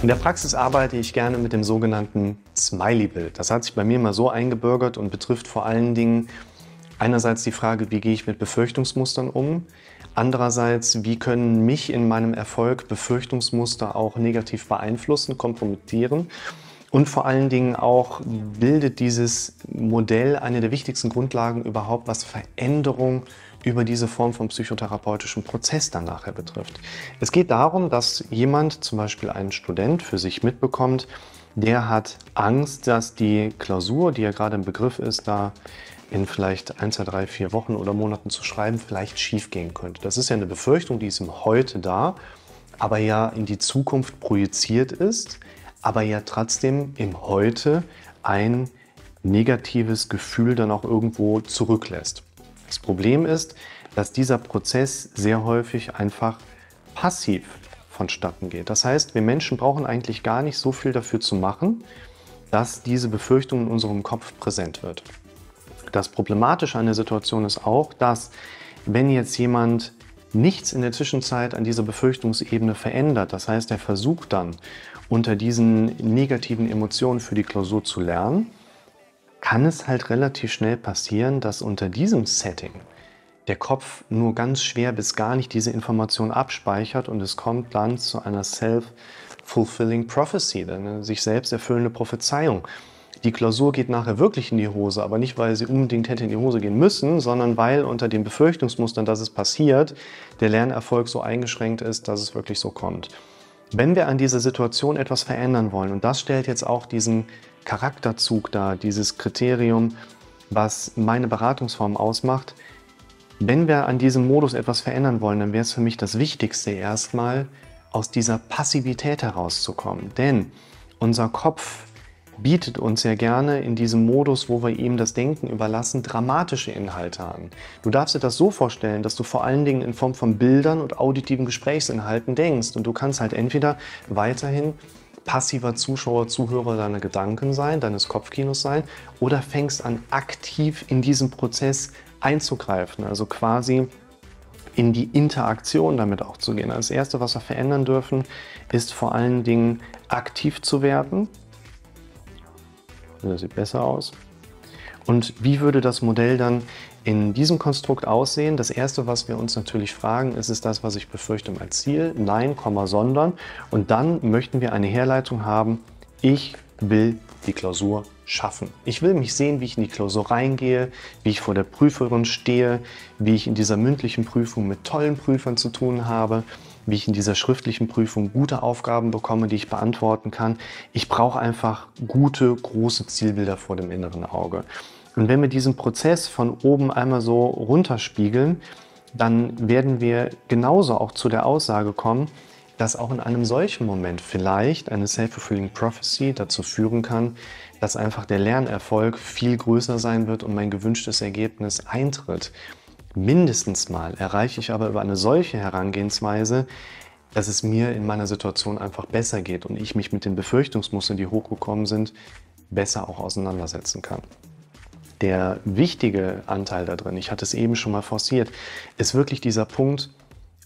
In der Praxis arbeite ich gerne mit dem sogenannten Smiley-Bild. Das hat sich bei mir mal so eingebürgert und betrifft vor allen Dingen einerseits die Frage, wie gehe ich mit Befürchtungsmustern um, andererseits, wie können mich in meinem Erfolg Befürchtungsmuster auch negativ beeinflussen, kompromittieren? Und vor allen Dingen auch bildet dieses Modell eine der wichtigsten Grundlagen überhaupt, was Veränderung über diese Form von psychotherapeutischem Prozess dann nachher betrifft. Es geht darum, dass jemand, zum Beispiel ein Student, für sich mitbekommt, der hat Angst, dass die Klausur, die er gerade im Begriff ist, da in vielleicht ein, zwei, drei, vier Wochen oder Monaten zu schreiben, vielleicht schief gehen könnte. Das ist ja eine Befürchtung, die ist ihm heute da, aber ja in die Zukunft projiziert ist aber ja trotzdem im Heute ein negatives Gefühl dann auch irgendwo zurücklässt. Das Problem ist, dass dieser Prozess sehr häufig einfach passiv vonstatten geht. Das heißt, wir Menschen brauchen eigentlich gar nicht so viel dafür zu machen, dass diese Befürchtung in unserem Kopf präsent wird. Das Problematische an der Situation ist auch, dass wenn jetzt jemand nichts in der Zwischenzeit an dieser Befürchtungsebene verändert, das heißt, er versucht dann unter diesen negativen Emotionen für die Klausur zu lernen, kann es halt relativ schnell passieren, dass unter diesem Setting der Kopf nur ganz schwer bis gar nicht diese Information abspeichert und es kommt dann zu einer self-fulfilling prophecy, eine sich selbst erfüllende Prophezeiung. Die Klausur geht nachher wirklich in die Hose, aber nicht, weil sie unbedingt hätte in die Hose gehen müssen, sondern weil unter den Befürchtungsmustern, dass es passiert, der Lernerfolg so eingeschränkt ist, dass es wirklich so kommt. Wenn wir an dieser Situation etwas verändern wollen, und das stellt jetzt auch diesen Charakterzug dar, dieses Kriterium, was meine Beratungsform ausmacht, wenn wir an diesem Modus etwas verändern wollen, dann wäre es für mich das Wichtigste erstmal, aus dieser Passivität herauszukommen. Denn unser Kopf bietet uns ja gerne in diesem Modus, wo wir ihm das Denken überlassen, dramatische Inhalte an. Du darfst dir das so vorstellen, dass du vor allen Dingen in Form von Bildern und auditiven Gesprächsinhalten denkst. Und du kannst halt entweder weiterhin passiver Zuschauer, Zuhörer deiner Gedanken sein, deines Kopfkinos sein, oder fängst an, aktiv in diesen Prozess einzugreifen. Also quasi in die Interaktion damit auch zu gehen. Das Erste, was wir verändern dürfen, ist vor allen Dingen aktiv zu werden, das sieht besser aus. Und wie würde das Modell dann in diesem Konstrukt aussehen? Das erste, was wir uns natürlich fragen, ist es das, was ich befürchte mein Ziel? Nein, sondern. Und dann möchten wir eine Herleitung haben, ich will die Klausur schaffen. Ich will mich sehen, wie ich in die Klausur reingehe, wie ich vor der Prüferin stehe, wie ich in dieser mündlichen Prüfung mit tollen Prüfern zu tun habe, wie ich in dieser schriftlichen Prüfung gute Aufgaben bekomme, die ich beantworten kann. Ich brauche einfach gute, große Zielbilder vor dem inneren Auge. Und wenn wir diesen Prozess von oben einmal so runterspiegeln, dann werden wir genauso auch zu der Aussage kommen, dass auch in einem solchen Moment vielleicht eine self-fulfilling prophecy dazu führen kann, dass einfach der Lernerfolg viel größer sein wird und mein gewünschtes Ergebnis eintritt. Mindestens mal erreiche ich aber über eine solche Herangehensweise, dass es mir in meiner Situation einfach besser geht und ich mich mit den Befürchtungsmustern, die hochgekommen sind, besser auch auseinandersetzen kann. Der wichtige Anteil da drin, ich hatte es eben schon mal forciert, ist wirklich dieser Punkt,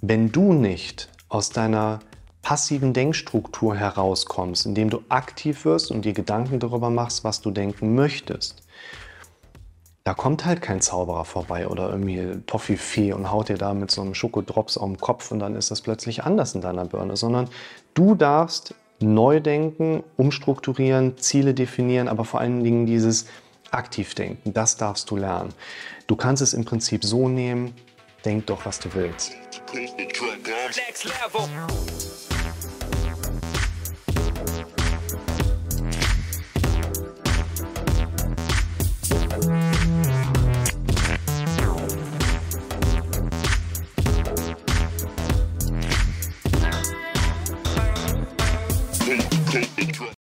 wenn du nicht aus deiner passiven Denkstruktur herauskommst, indem du aktiv wirst und dir Gedanken darüber machst, was du denken möchtest, da kommt halt kein Zauberer vorbei oder irgendwie Toffifee und haut dir da mit so einem Schokodrops auf den Kopf und dann ist das plötzlich anders in deiner Birne, sondern du darfst neu denken, umstrukturieren, Ziele definieren, aber vor allen Dingen dieses Aktivdenken, das darfst du lernen. Du kannst es im Prinzip so nehmen, denk doch, was du willst.